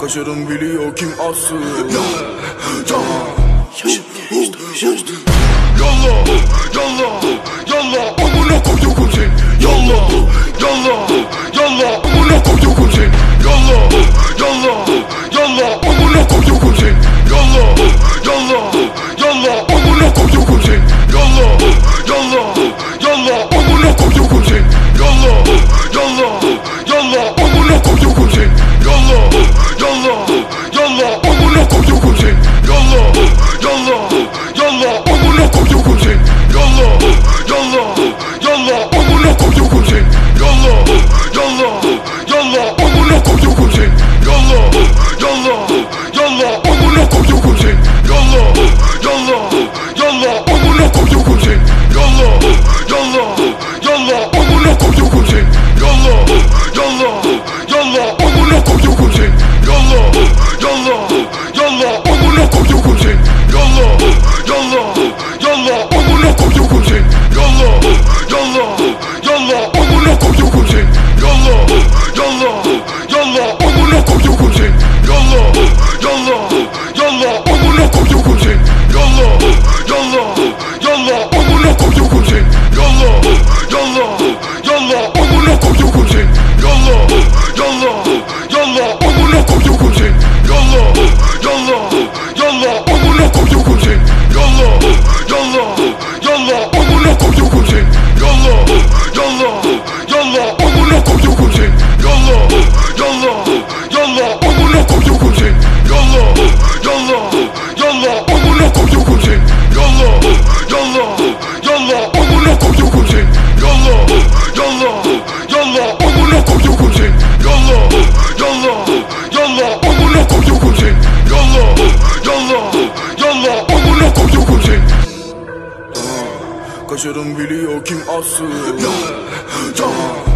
Kaşarım biliyor kim asıl. Yalla, yalla, yalla Amına koydum sen Yalla, yalla, yalla Amına koydum sen Yalla, yalla, yalla Amına koydum sen Yalla, yalla, yalla Amına koydum sen Yalla, yalla, yalla Amına koydum sen Amına koydum sen Yalla, yalla, yalla Amına koydum sen Yalla, yalla, yalla Amına koydum sen Yalla, yalla, yalla Amına koydum sen Yalla, yalla, yalla Amına koydum sen Yalla, yalla, yalla Amına koydum sen Yalla, yalla, yalla Amına koydum sen yalla, yalla yalla Amına koydum sen Yalla, yalla, yalla Amına koydum sen Yalla, yalla, yalla Amına koydum sen Yalla, yalla, yalla Amına koydum sen Yalla, yalla, yalla Amına koydum sen Yalla, yalla, yalla Amına koydum Amına koydum sen Yalla, yalla, yalla Amına koydum sen Yalla, yalla, yalla Amına koydum sen Yalla, yalla, yalla Amına koydum sen Yalla, yalla, yalla Amına koydum sen Yalla, yalla, yalla Amına koydum sen Yalla, yalla, yalla Amına koydum sen Yalla, yalla, yalla Amına koydum sen Yalla, yalla, yalla Amına koydum sen Yalla, yalla, yalla Amına koydum sen Kaşarım biliyor kim asıl. Ya, ya